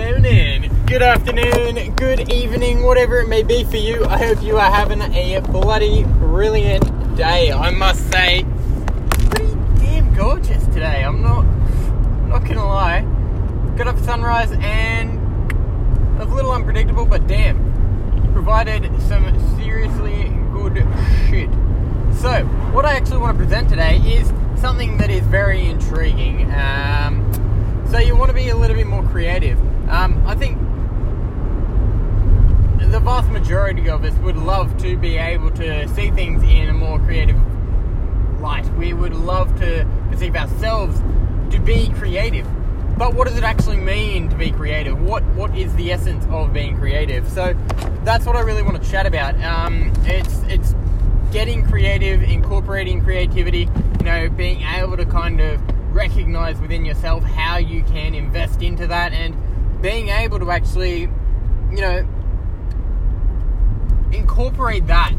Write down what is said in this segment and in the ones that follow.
morning, good afternoon, good evening, whatever it may be for you. I hope you are having a bloody brilliant day. I must say, pretty damn gorgeous today. I'm not, not gonna lie. Got up sunrise and a little unpredictable, but damn, provided some seriously good shit. So, what I actually want to present today is something that is very intriguing. Um, so you want to be a little bit more creative. Um, I think the vast majority of us would love to be able to see things in a more creative light. We would love to perceive ourselves to be creative. But what does it actually mean to be creative? What what is the essence of being creative? So that's what I really want to chat about. Um, it's it's getting creative, incorporating creativity. You know, being able to kind of recognize within yourself how you can invest into that and being able to actually, you know, incorporate that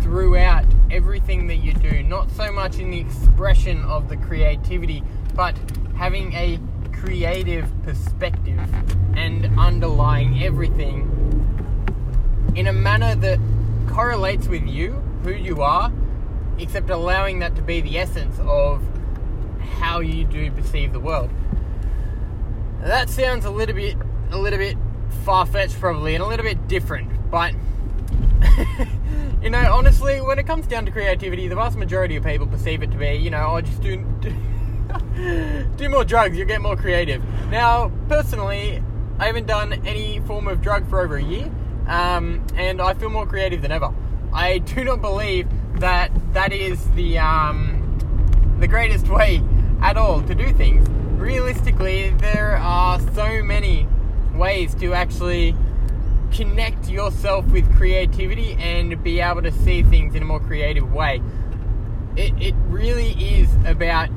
throughout everything that you do. Not so much in the expression of the creativity, but having a creative perspective and underlying everything in a manner that correlates with you, who you are, except allowing that to be the essence of how you do perceive the world. That sounds a little bit a little bit far fetched probably and a little bit different, but you know, honestly, when it comes down to creativity, the vast majority of people perceive it to be, you know, I oh, just do do more drugs, you'll get more creative. Now, personally, I haven't done any form of drug for over a year, um, and I feel more creative than ever. I do not believe that that is the um, the greatest way at all to do things. Realistically, there are so many ways to actually connect yourself with creativity and be able to see things in a more creative way. It, it really is about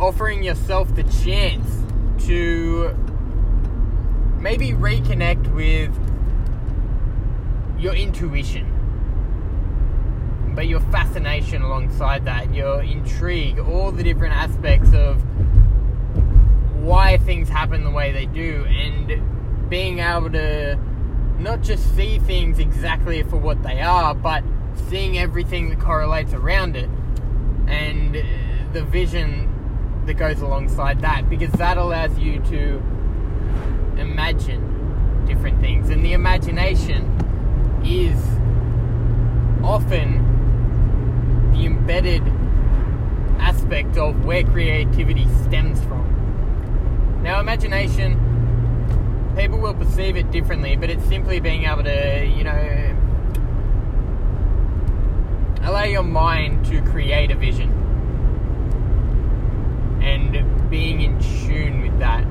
offering yourself the chance to maybe reconnect with your intuition but your fascination alongside that, your intrigue, all the different aspects of why things happen the way they do, and being able to not just see things exactly for what they are, but seeing everything that correlates around it, and the vision that goes alongside that, because that allows you to imagine different things, and the imagination is often the embedded aspect of where creativity stems from. Now, imagination, people will perceive it differently, but it's simply being able to, you know, allow your mind to create a vision and being in tune with that.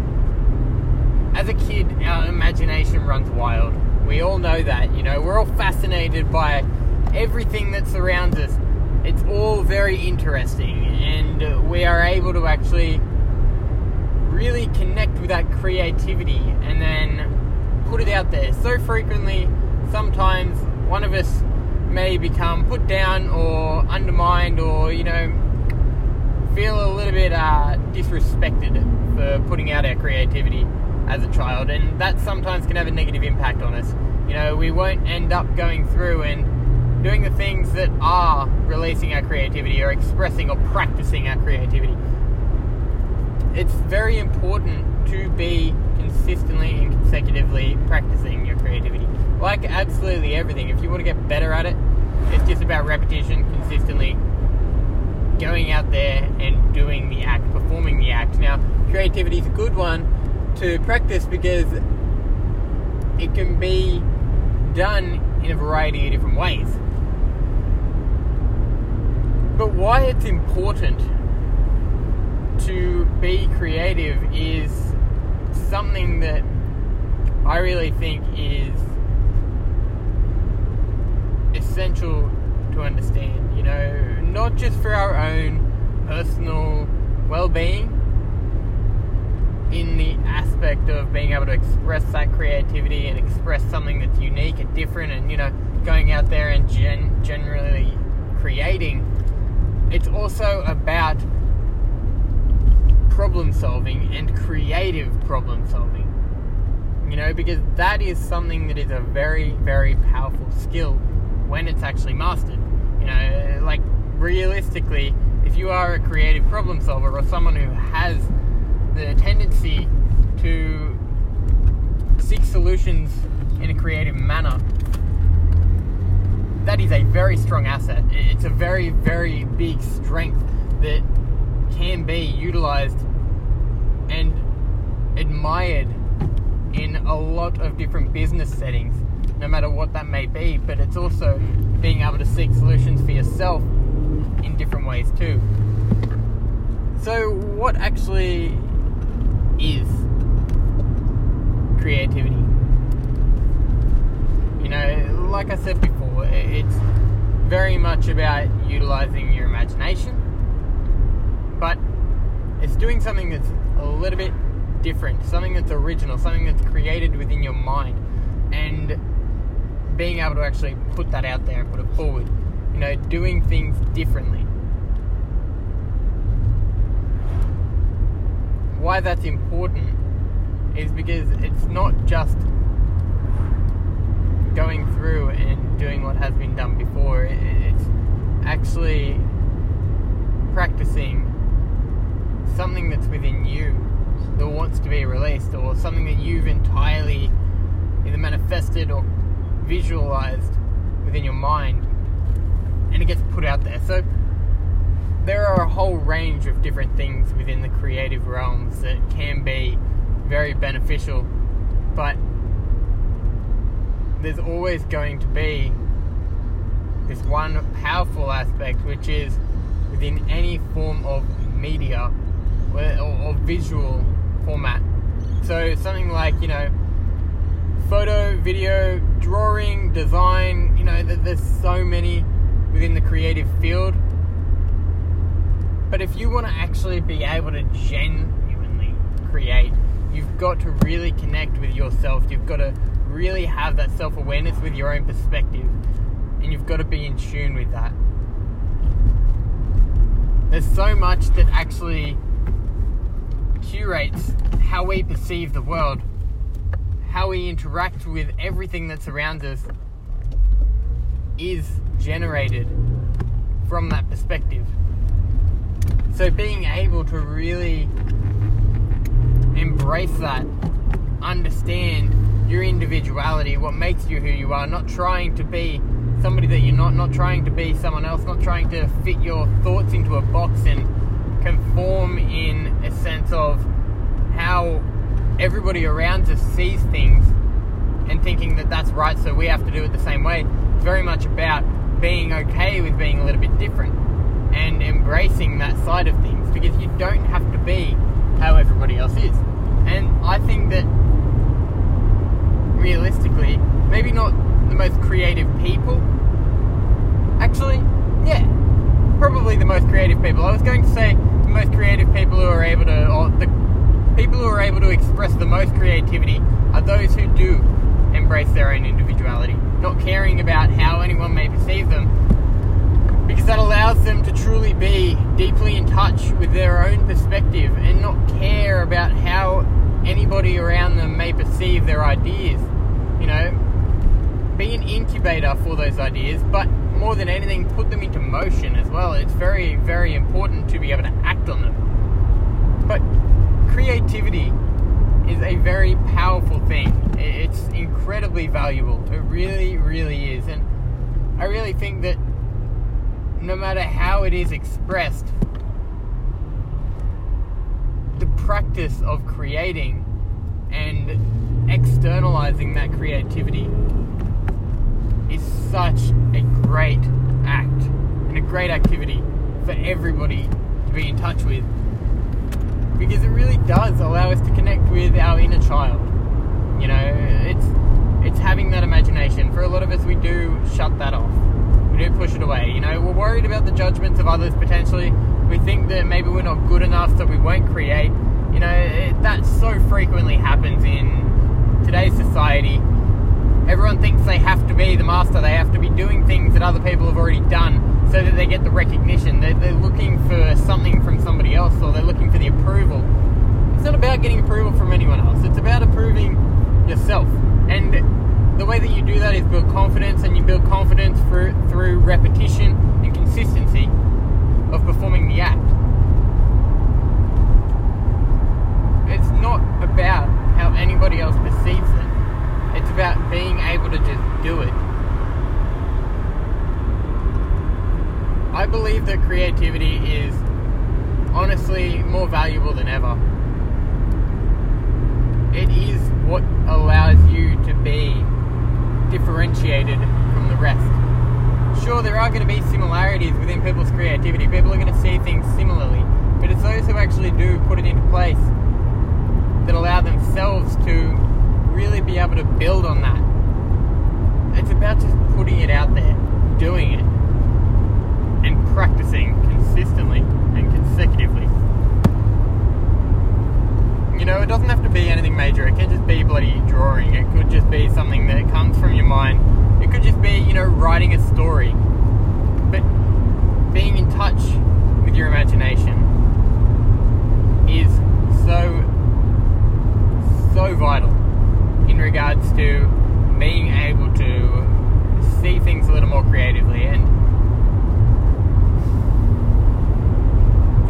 As a kid, our imagination runs wild. We all know that, you know, we're all fascinated by everything that surrounds us it's all very interesting, and we are able to actually really connect with that creativity and then put it out there. So frequently, sometimes one of us may become put down or undermined or, you know, feel a little bit uh, disrespected for putting out our creativity as a child, and that sometimes can have a negative impact on us. You know, we won't end up going through and doing the things that are releasing our creativity or expressing or practicing our creativity. It's very important to be consistently and consecutively practicing your creativity. Like absolutely everything, if you want to get better at it, it's just about repetition, consistently going out there and doing the act, performing the act. Now, creativity is a good one to practice because it can be done in a variety of different ways. But why it's important to be creative is something that I really think is essential to understand. You know, not just for our own personal well being, in the aspect of being able to express that creativity and express something that's unique and different, and you know, going out there and gen- generally creating it's also about problem solving and creative problem solving. You know, because that is something that is a very, very powerful skill when it's actually mastered. You know, like realistically, if you are a creative problem solver or someone who has the tendency to seek solutions in a creative manner, that is a very strong asset. It's a very, very big strength that can be utilized and admired in a lot of different business settings, no matter what that may be. But it's also being able to seek solutions for yourself in different ways too. So, what actually is creativity? You know, like I said before, it's very much about utilizing your imagination, but it's doing something that's a little bit different, something that's original, something that's created within your mind, and being able to actually put that out there and put it forward. You know, doing things differently. Why that's important is because it's not just going through and doing what has been done before. It's actually practicing something that's within you that wants to be released, or something that you've entirely either manifested or visualized within your mind, and it gets put out there. So there are a whole range of different things within the creative realms that can be very beneficial, but there's always going to be this one powerful aspect, which is within any form of media or, or, visual format. So something like you know, photo, video, drawing, design. You know, there's so many within the creative field. But if you want to actually be able to genuinely create, you've got to really connect with yourself. You've got to really have that self awareness with your own perspective, and you've got to be in tune with that. There's so much that actually curates how we perceive the world, how we interact with everything that surrounds us, is generated from that perspective. So being able to really embrace that, understand your individuality, what makes you who you are, not trying to be somebody that you're not, not trying to be someone else, not trying to fit your thoughts into a box and conform in a sense of how everybody around us sees things and thinking that that's right, so we have to do it the same way. It's very much about being okay with being a little bit different and embracing that side of things because you don't have to be how everybody else is. And I think that realistically, maybe not the most creative people. Actually, yeah, probably the most creative people. I was going to say the most creative people who are able to, or the people who are able to express the most creativity are those who do embrace their own individuality, not caring about how anyone may perceive them, because that allows them to truly be deeply in touch with their own perspective and not care about how anybody around them may perceive their ideas. You know, be an incubator for those ideas, but more than anything, put them into motion as well. It's very, very important to be able to act on them. But creativity is a very powerful thing. It's incredibly valuable. It really, really is. And I really think that no matter how it is expressed, the practice of creating and externalizing that creativity such a great act and a great activity for everybody to be in touch with because it really does allow us to connect with our inner child. You know, it's it's having that imagination. For a lot of us, we do shut that off. We do push it away. You know, we're worried about the judgments of others potentially. We think that maybe we're not good enough, so we won't create. You know, it, that so frequently happens in today's society. Everyone thinks they have to be the master. They have to be doing things that other people have already done so that they get the recognition. They're, they're looking for something from somebody else or they're looking for the approval. It's not about improving yourself. And the way that you do that is build confidence, and you build confidence through, through repetition and consistency of performing the act. It's not about how anybody else perceives it, it's about being able to just do it. I believe that creativity is honestly more valuable than ever. It is what allows you to be differentiated from the rest. Sure, there are going to be similarities within people's creativity. People are going to see things similarly. But it's those who actually do put it into place that allow themselves to really be able to build on that. It's about just putting it out there, doing it, and practicing consistently and consecutively. You know, it doesn't have to be anything major. It can just be bloody drawing. It could just be something that comes from your mind. It could just be, you know, writing a story. But being in touch with your imagination is so, so vital in regards to being able to see things a little more creatively and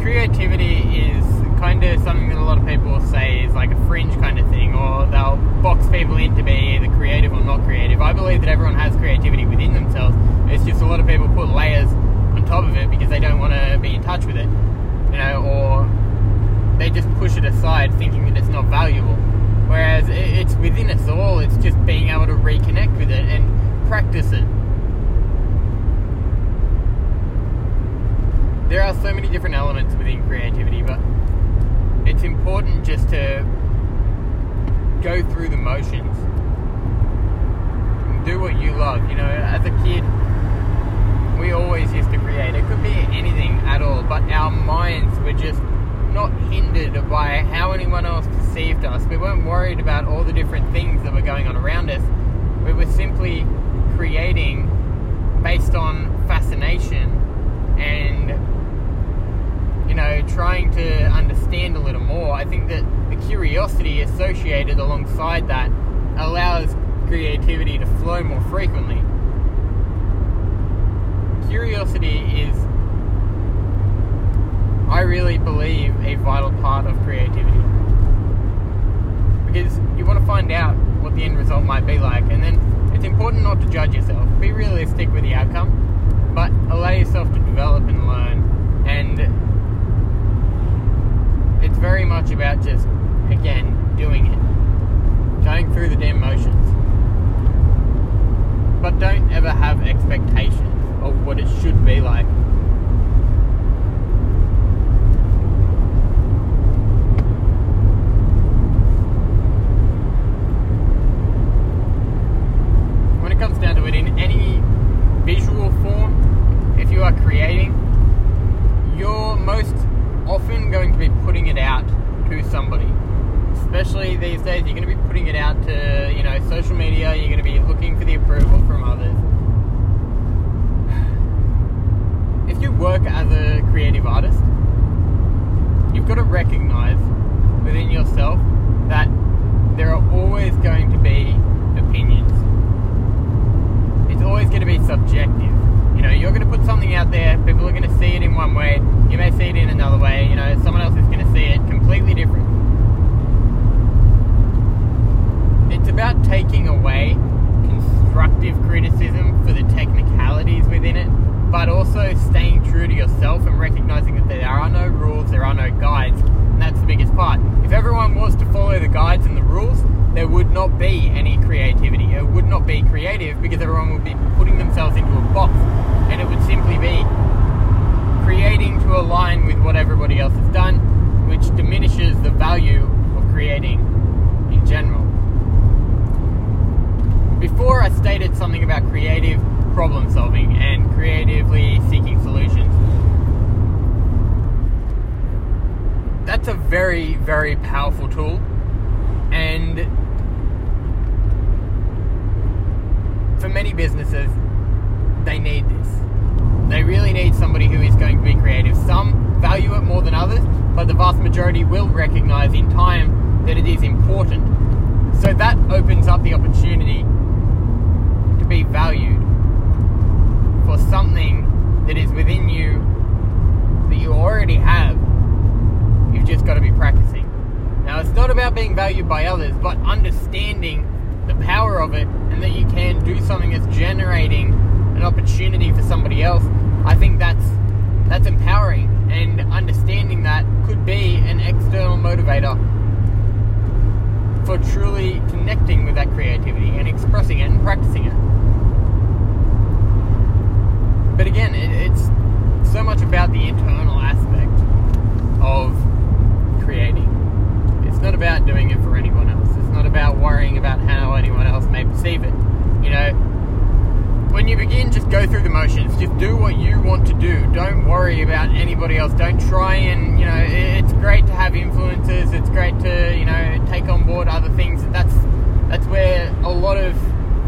creativity is kind of something that a lot of people say is like a fringe kind of thing, or they'll box people in to be either creative or not creative. I believe that everyone has creativity within themselves. It's just a lot of people put layers on top of it because they don't want to be in touch with it, you know, or they just push it aside thinking that it's not valuable. Whereas it's within us all, it's just being able to reconnect with it and practice it. there are so many different elements within creativity, but it's important just to go through the motions. Do what you love. You know, as a kid, we always used to create. It could be anything at all, but our minds were just not hindered by how anyone else perceived us. We weren't worried about all the different things that were going on around us. We were simply creating based on fascination and you know, trying to understand a little more, I think that the curiosity associated alongside that allows creativity to flow more frequently. Curiosity is, I really believe, a vital part of creativity. Because you want to find out what the end result might be like, and then it's important not to judge yourself. Be realistic with the outcome, but allow yourself to develop and learn and it's very much about just, again, doing it, going through the damn motions. But don't ever have expectations of what it should be like. When it comes down to it, in any visual form, if you are creating, your most often going to be putting it out to somebody. Especially these days, you're going to be putting it out to, you know, social media, you're going to be looking for the approval from others. If you work as a creative artist, you've got to recognize within yourself that there are always going to be opinions. It's always going to be subjective. You know, you're going to put something out there, people are going to see it in one way, you may see it in another way, you know, someone else is going to see it completely different. It's about taking away constructive criticism for the technicalities within it, but also staying true to yourself and recognizing that there are no rules, there are no guides, and that's the biggest part. If everyone was to follow the guides and the rules, there would not be any creativity. It would not be creative because everyone would be putting themselves into a box and it would simply be creating to align with what everybody else has done, which diminishes the value of creating in general. Before I stated something about creative problem solving and creatively seeking solutions. That's a very, very powerful tool and for many businesses, they need this. They really need somebody who is going to be creative. Some value it more than others, but the vast majority will recognize in time that it is important. So that opens up the opportunity to be valued for something that is within you that you already have. Just got to be practicing. Now, it's not about being valued by others, but understanding the power of it and that you can do something that's generating an opportunity for somebody else. I think that's that's empowering and understanding that could be an external motivator for truly connecting with that creativity and expressing it and practicing it. But again, it, it's so much about the internal aspect of creating. It's not about doing it for anyone else. It's not about worrying about how anyone else may perceive it. You know, when you begin, just go through the motions. Just do what you want to do. Don't worry about anybody else. Don't try and, you know, it's great to have influences. It's great to, you know, take on board other things. That's that's where a lot of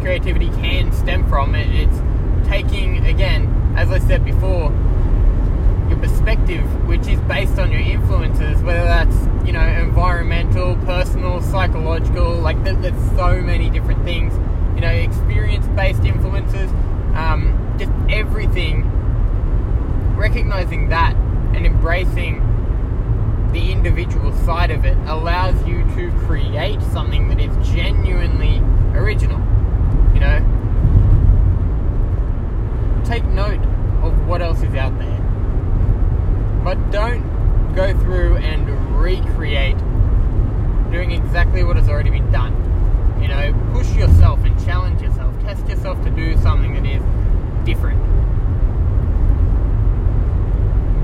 creativity can stem from. It's taking, again, as I said before, your perspective, which is based on your influences, whether that's, you know, environmental, personal, psychological, like there's so many different things you know, experience-based influences, um, just everything. Recognizing that and embracing the individual side of it allows you to create something that is genuinely original. You know, take note of what else is out there, but don't go through and recreate doing exactly what has already been done. You know, push yourself and challenge yourself. Test yourself to do something that is different.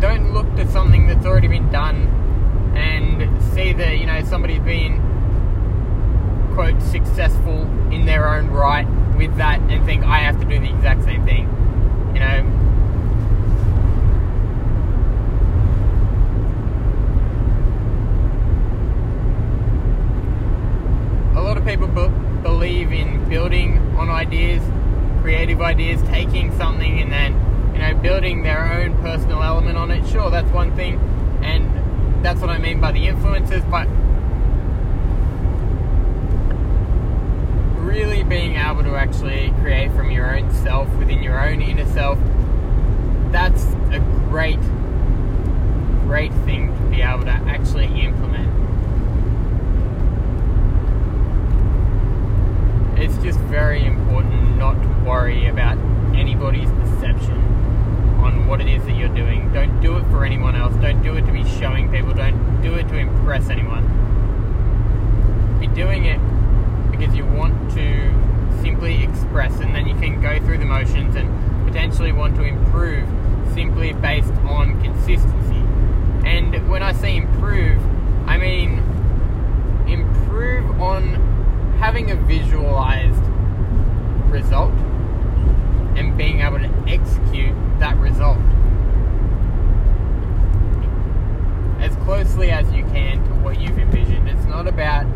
Don't look to something that's already been done and see that, you know, somebody's been, quote, successful in their own right with that and think, I have to do the exact same thing. You know, people be- believe in building on ideas, creative ideas, taking something and then you know building their own personal element on it. Sure, that's one thing, and that's what I mean by the influences. But really being able to actually create from your own self, within your own inner self, that's a great, great thing to be able to actually implement. it's just very important not worry about anybody's perception on what it is that you're doing. Don't do it for anyone else. Don't do it to be showing people. Don't do it to impress anyone. Be doing it because you want to simply express, and then you can go through the motions and potentially want to improve simply based on consistency. And when I say improve, I mean improve on having a visualized result and being able to execute that result as closely as you can to what you've envisioned. It's not about,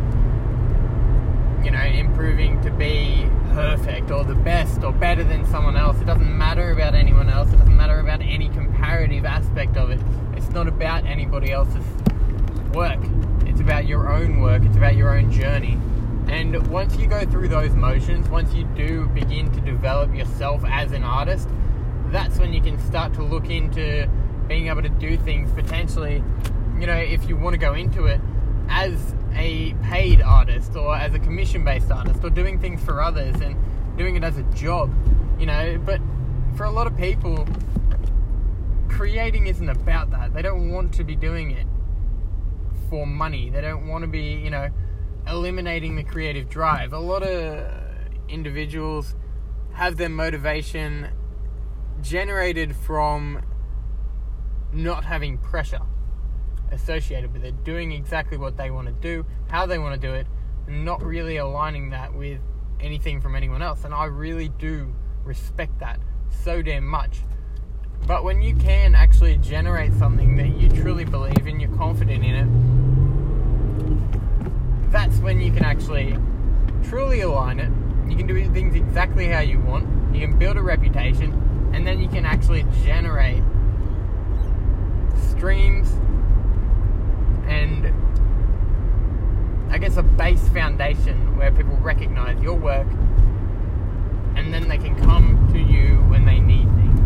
you know, improving to be perfect or the best or better than someone else. It doesn't matter about anyone else. It doesn't matter about any comparative aspect of it. It's not about anybody else's work. It's about your own work. It's about your own journey. And once you go through those motions, once you do begin to develop yourself as an artist, that's when you can start to look into being able to do things potentially, you know, if you want to go into it as a paid artist or as a commission based artist or doing things for others and doing it as a job, you know. But for a lot of people, creating isn't about that. They don't want to be doing it for money. They don't want to be, you know, eliminating the creative drive. A lot of individuals have their motivation generated from not having pressure associated with it, doing exactly what they want to do, how they want to do it, and not really aligning that with anything from anyone else. And I really do respect that so damn much. But when you can actually generate something that you truly believe in, you're confident in it, that's when you can actually truly align it. You can do things exactly how you want. You can build a reputation, and then you can actually generate streams and I guess, a base foundation where people recognize your work and then they can come to you when they need things.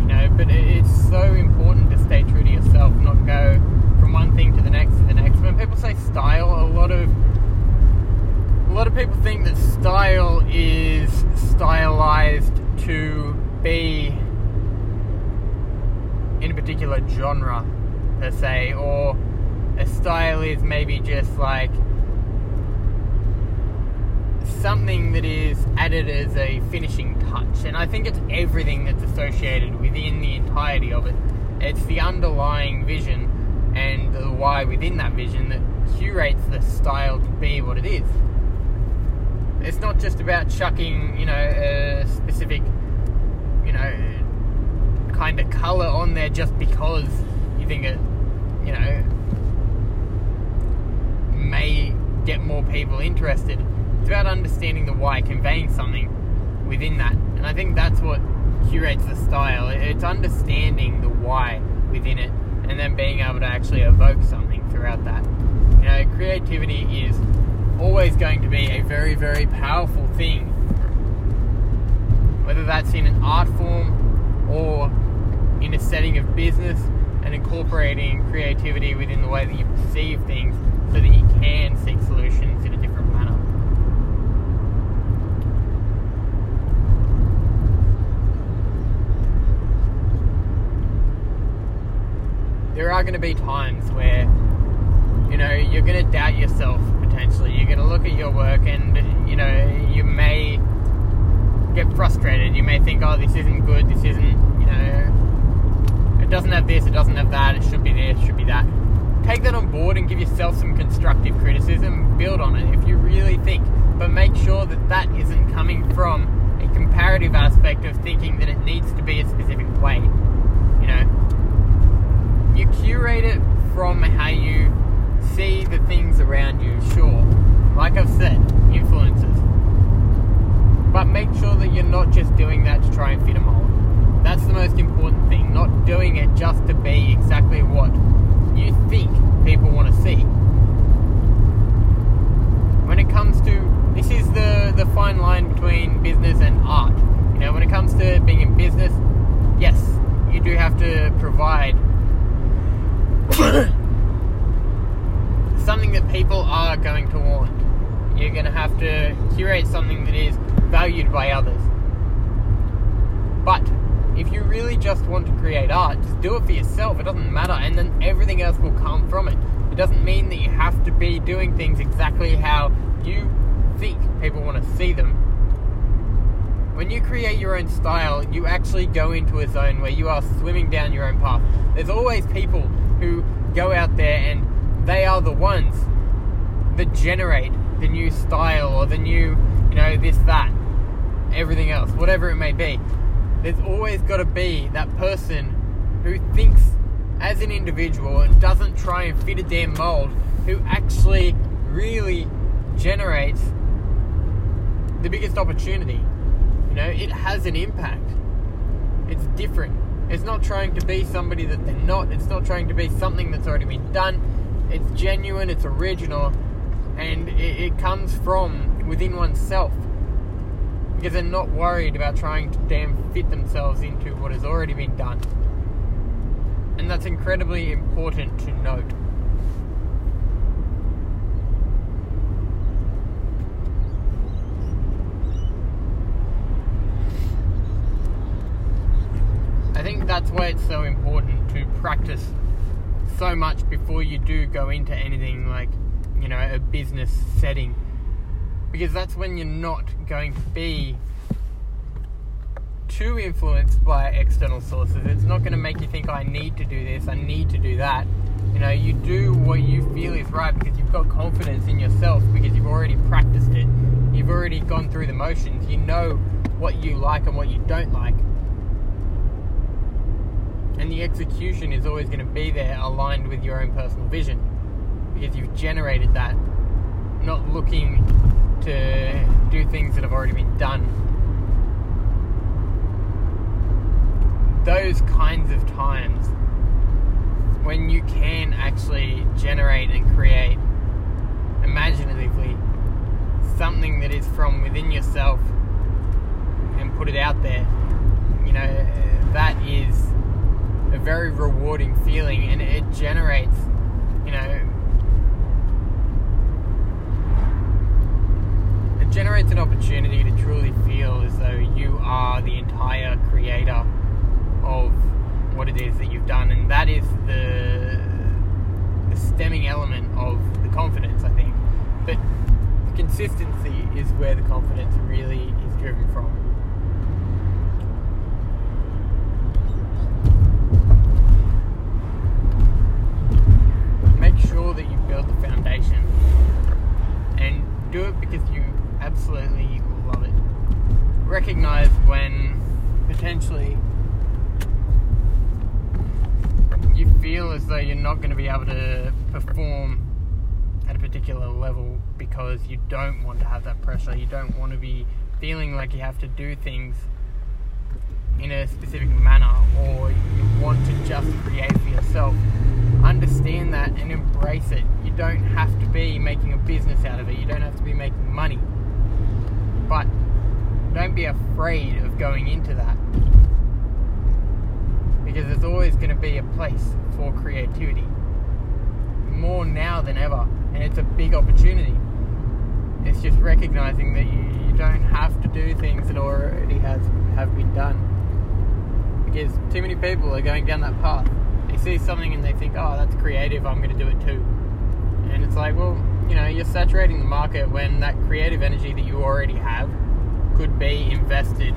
You know, but it's so important to stay true to yourself, not go one thing to the next to the next. When people say style, a lot of a lot of people think that style is stylized to be in a particular genre per se, or a style is maybe just like something that is added as a finishing touch. And I think it's everything that's associated within the entirety of it. It's the underlying vision and the why within that vision that curates the style to be what it is. It's not just about chucking, you know, a specific, you know, kind of color on there just because you think it, you know, may get more people interested. It's about understanding the why, conveying something within that. And I think that's what curates the style. It's understanding the why within it and then being able to actually evoke something throughout that. You know, creativity is always going to be a very, very powerful thing. Whether that's in an art form or in a setting of business and incorporating creativity within the way that you perceive things so that you can seek solutions in a different manner. There are going to be times where you know you're going to doubt yourself potentially. You're going to look at your work and you know you may get frustrated. You may think, "Oh, this isn't good. This isn't you know it doesn't have this, it doesn't have that, it should be this, it should be that. Take that on board and give yourself some constructive criticism, build on it if you really think, but make sure that that isn't coming from a comparative aspect of thinking that it needs to be a specific way. You know, you curate it from how you see the things around you, sure. Like I've said, influences. But make sure that you're not just doing that to try and fit a mold. That's the most important thing, not doing it just to be exactly what you think people want to see. When it comes to this is the the fine line between business and art. You know, when it comes to being in business, yes, you do have to provide something that people are going to want. You're going to have to curate something that is valued by others. But if you really just want to create art, just do it for yourself. It doesn't matter, and then everything else will come from it. It doesn't mean that you have to be doing things exactly how you think people want to see them. When you create your own style, you actually go into a zone where you are swimming down your own path. There's always people who go out there and they are the ones that generate the new style or the new, you know, this, that, everything else, whatever it may be there's always got to be that person who thinks as an individual and doesn't try and fit a damn mold, who actually really generates the biggest opportunity. You know, it has an impact. It's different. It's not trying to be somebody that they're not. It's not trying to be something that's already been done. It's genuine, it's original, and it, it comes from within oneself because they're not worried about trying to damn fit themselves into what has already been done. And that's incredibly important to note. I that's why it's so important to practice so much before you do go into anything like, you know, a business setting because that's when you're not going to be too influenced by external sources. It's not going to make you think, I need to do this, I need to do that. You know, you do what you feel is right because you've got confidence in yourself because you've already practiced it. You've already gone through the motions. You know what you like and what you don't like. And the execution is always going to be there aligned with your own personal vision because you've generated that, not looking to do things that have already been done. Those kinds of times when you can actually generate and create imaginatively something that is from within yourself and put it out there, you know, that is a very rewarding feeling and it generates, you know, it generates an opportunity to truly feel as though you are the entire creator of what it is that you've done and that is the the stemming element of the confidence I think but consistency is where the confidence really is driven from make sure that you build the foundation and do it because you absolutely love it. Recognize when potentially you feel as though you're not going to be able to perform at a particular level because you don't want to have that pressure. You don't want to be feeling like you have to do things in a specific manner or you want to just create for yourself understand that and embrace it. You don't have to be making a business out of it, you don't have to be making money. But don't be afraid of going into that. Because there's always going to be a place for creativity. More now than ever. And it's a big opportunity. It's just recognizing that you, don't have to do things that already has have been done. Because too many people are going down that path they see something and they think, oh, that's creative, I'm going to do it too. And it's like, well, you know, you're saturating the market when that creative energy that you already have could be invested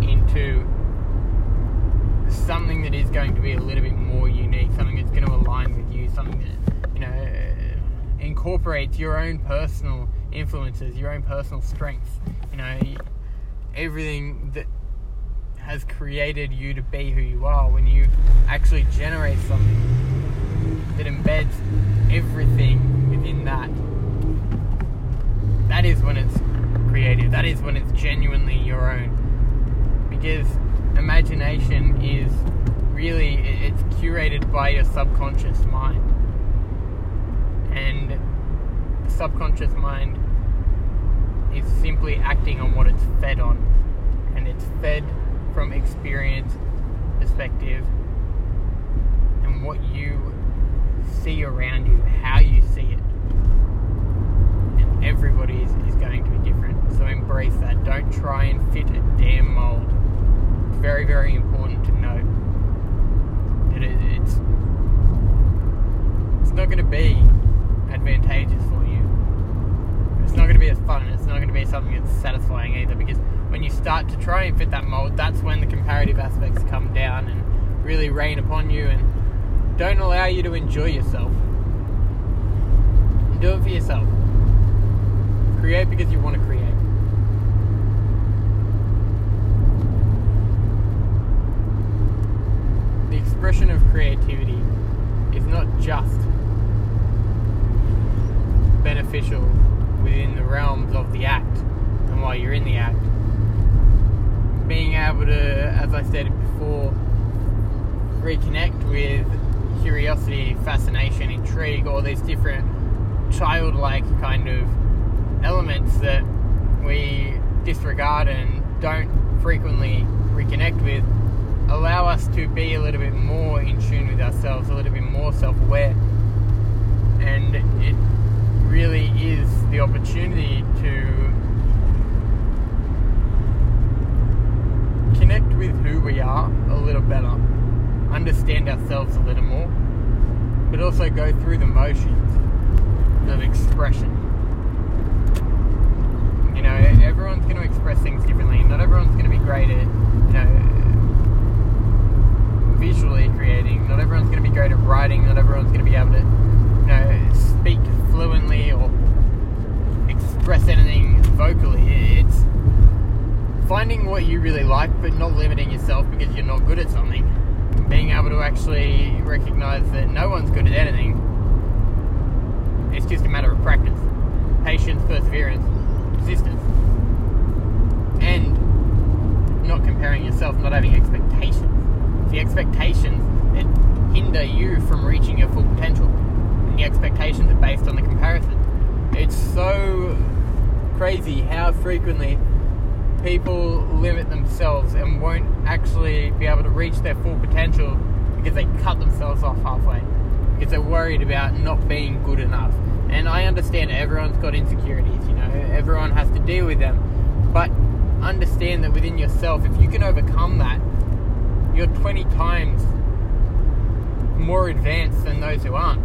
into something that is going to be a little bit more unique, something that's going to align with you, something that, you know, incorporates your own personal influences, your own personal strengths, you know, everything that has created you to be who you are. When you actually generate something that embeds everything within that that is when it's creative that is when it's genuinely your own. Because imagination is really it's curated by your subconscious mind. And subconscious mind is simply acting on what it's fed on and it's fed from experience perspective and what you see around you, how you see it. And everybody is, going to be different. So embrace that. Don't try and fit a damn mold. It's very, very important to note that it, it's it's not going to be advantageous. It's not going to be as fun. It's not going to be something that's satisfying either because when you start to try and fit that mold, that's when the comparative aspects come down and really rain upon you and don't allow you to enjoy yourself. Do it for yourself. Create because you want to create. The expression of creativity is not just beneficial within the realms of the act and while you're in the act being able to, as I said before, reconnect with curiosity, fascination, intrigue, all these different childlike kind of elements that we disregard and don't frequently reconnect with allow us to be a little bit more in tune with ourselves, a little bit more self aware. And it really is the opportunity to connect with who we are a little better, understand ourselves a little more, but also go through the motions of expression. You know, everyone's going to express things differently. Not everyone's going to be great at, you know, visually creating. Not everyone's going to be great at writing. Not everyone's going to be able to, you know, speak fluently or express anything vocally. It's finding what you really like, but not limiting yourself because you're not good at something. Being able to actually recognize that no one's good at anything. It's just a matter of practice, patience, perseverance, persistence, and not comparing yourself, not having expectations. The expectations that hinder you from reaching your full potential, and the expectations are based on the comparison. It's so crazy how frequently people limit themselves and won't actually be able to reach their full potential because they cut themselves off halfway because they're worried about not being good enough. And I understand everyone's got insecurities, you know, everyone has to deal with them. But understand that within yourself, if you can overcome that, you're 20 times more advanced than those who aren't.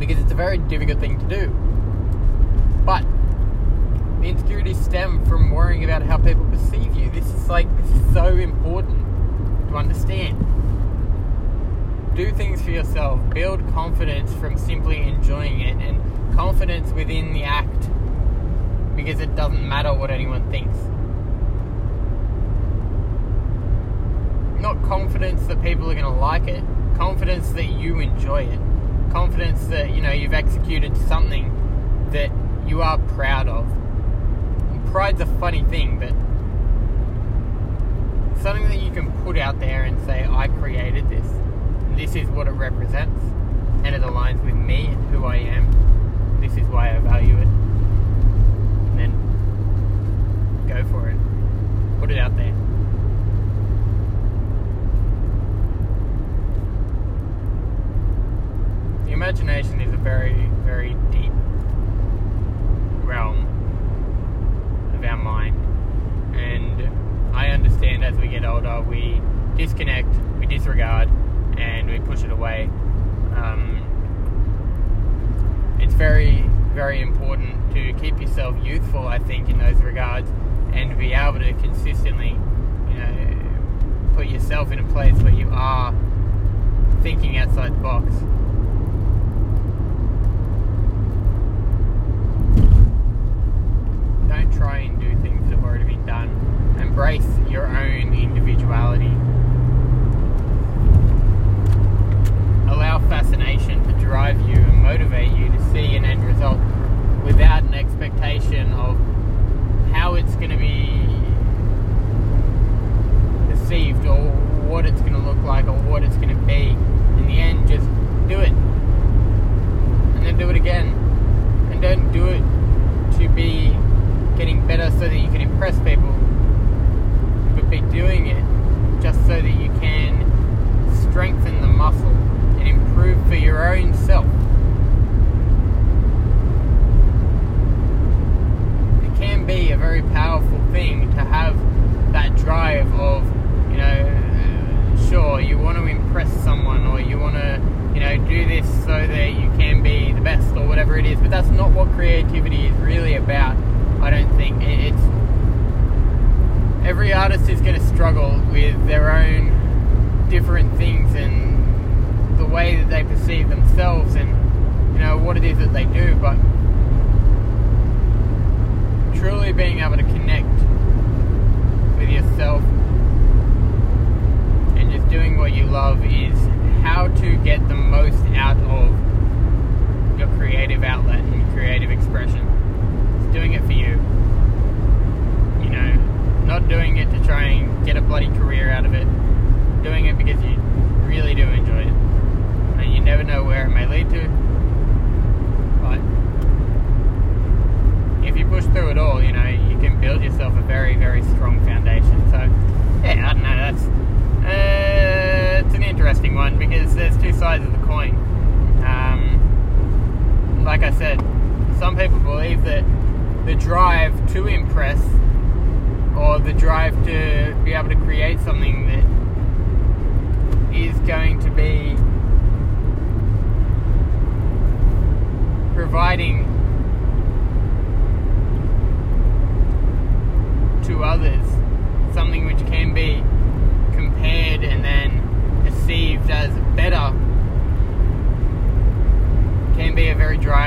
Because it's a very difficult thing to do. But the insecurities stem from worrying about how people perceive you. This is like this is so important to understand. Do things for yourself. Build confidence from simply enjoying it and confidence within the act because it doesn't matter what anyone thinks. Not confidence that people are going to like it, confidence that you enjoy it, confidence that you know you've executed something that you are proud of. And pride's a funny thing, but something that you can put out there and say, I created this. This is what it represents, and it aligns with me and who I am. This is why I value it. And then go for it. Put it out there. The imagination is a very, very deep realm of our mind. And I understand as we get older, we disconnect, we disregard, and we push it away. Um, it's very, very important to keep yourself youthful, I think, in those regards, and be able to consistently, you know, put yourself in a place where you are thinking outside the box. Don't try and do things that have already been done. Embrace your own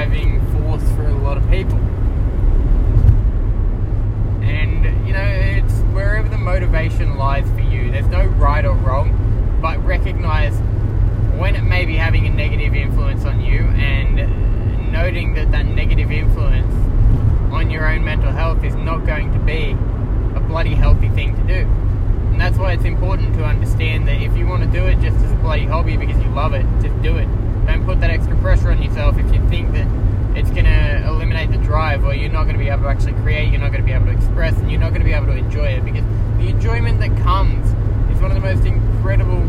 driving force for a lot of people. And you know, it's wherever the motivation lies for you. There's no right or wrong, but recognize when it may be having a negative influence on you and noting that that negative influence on your own mental health is not going to be a bloody healthy thing to do. And that's why it's important to understand that if you want to do it just as a bloody hobby because you love it, just do it. Don't put that extra pressure on yourself if you think that it's going to eliminate the drive or you're not going to be able to actually create, you're not going to be able to express, and you're not going to be able to enjoy it because the enjoyment that comes is one of the most incredible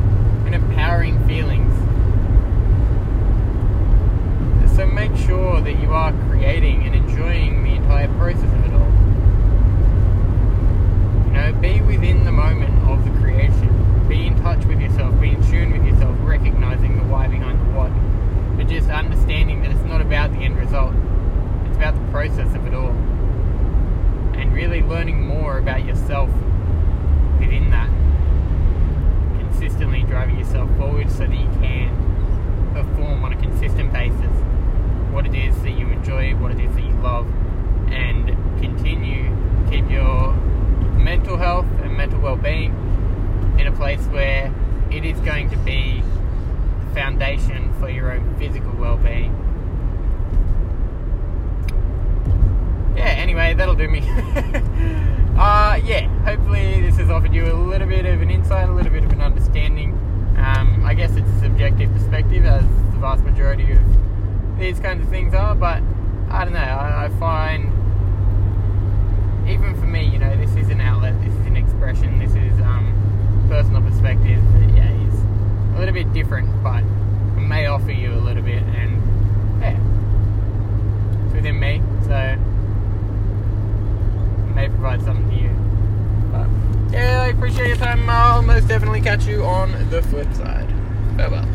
and empowering feelings. So make sure that you are creating and enjoying the entire process of it all. You know, be within the moment of the creation. Be in touch with yourself, be in tune with yourself, recognizing the why behind the what. But just understanding that it's not about the end result. It's about the process of it all. And really learning more about yourself within that. Consistently driving yourself forward so that you can perform on a consistent basis what it is that you enjoy, what it is that you love, and continue to keep your mental health and mental well-being in a place where it is going to be foundation for your own physical well-being. Yeah, anyway, that'll do me. uh, yeah, hopefully this has offered you a little bit of an insight, a little bit of an understanding. Um, I guess it's a subjective perspective, as the vast majority of these kinds of things are, but I don't know, I, I find even for me, you know, this is an outlet, this is an expression, this is um, personal perspective. Yeah, a little bit different, but may offer you a little bit, and yeah, it's within me, so may provide something to you. But yeah, I appreciate your time. I'll most definitely catch you on the flip side. Farewell.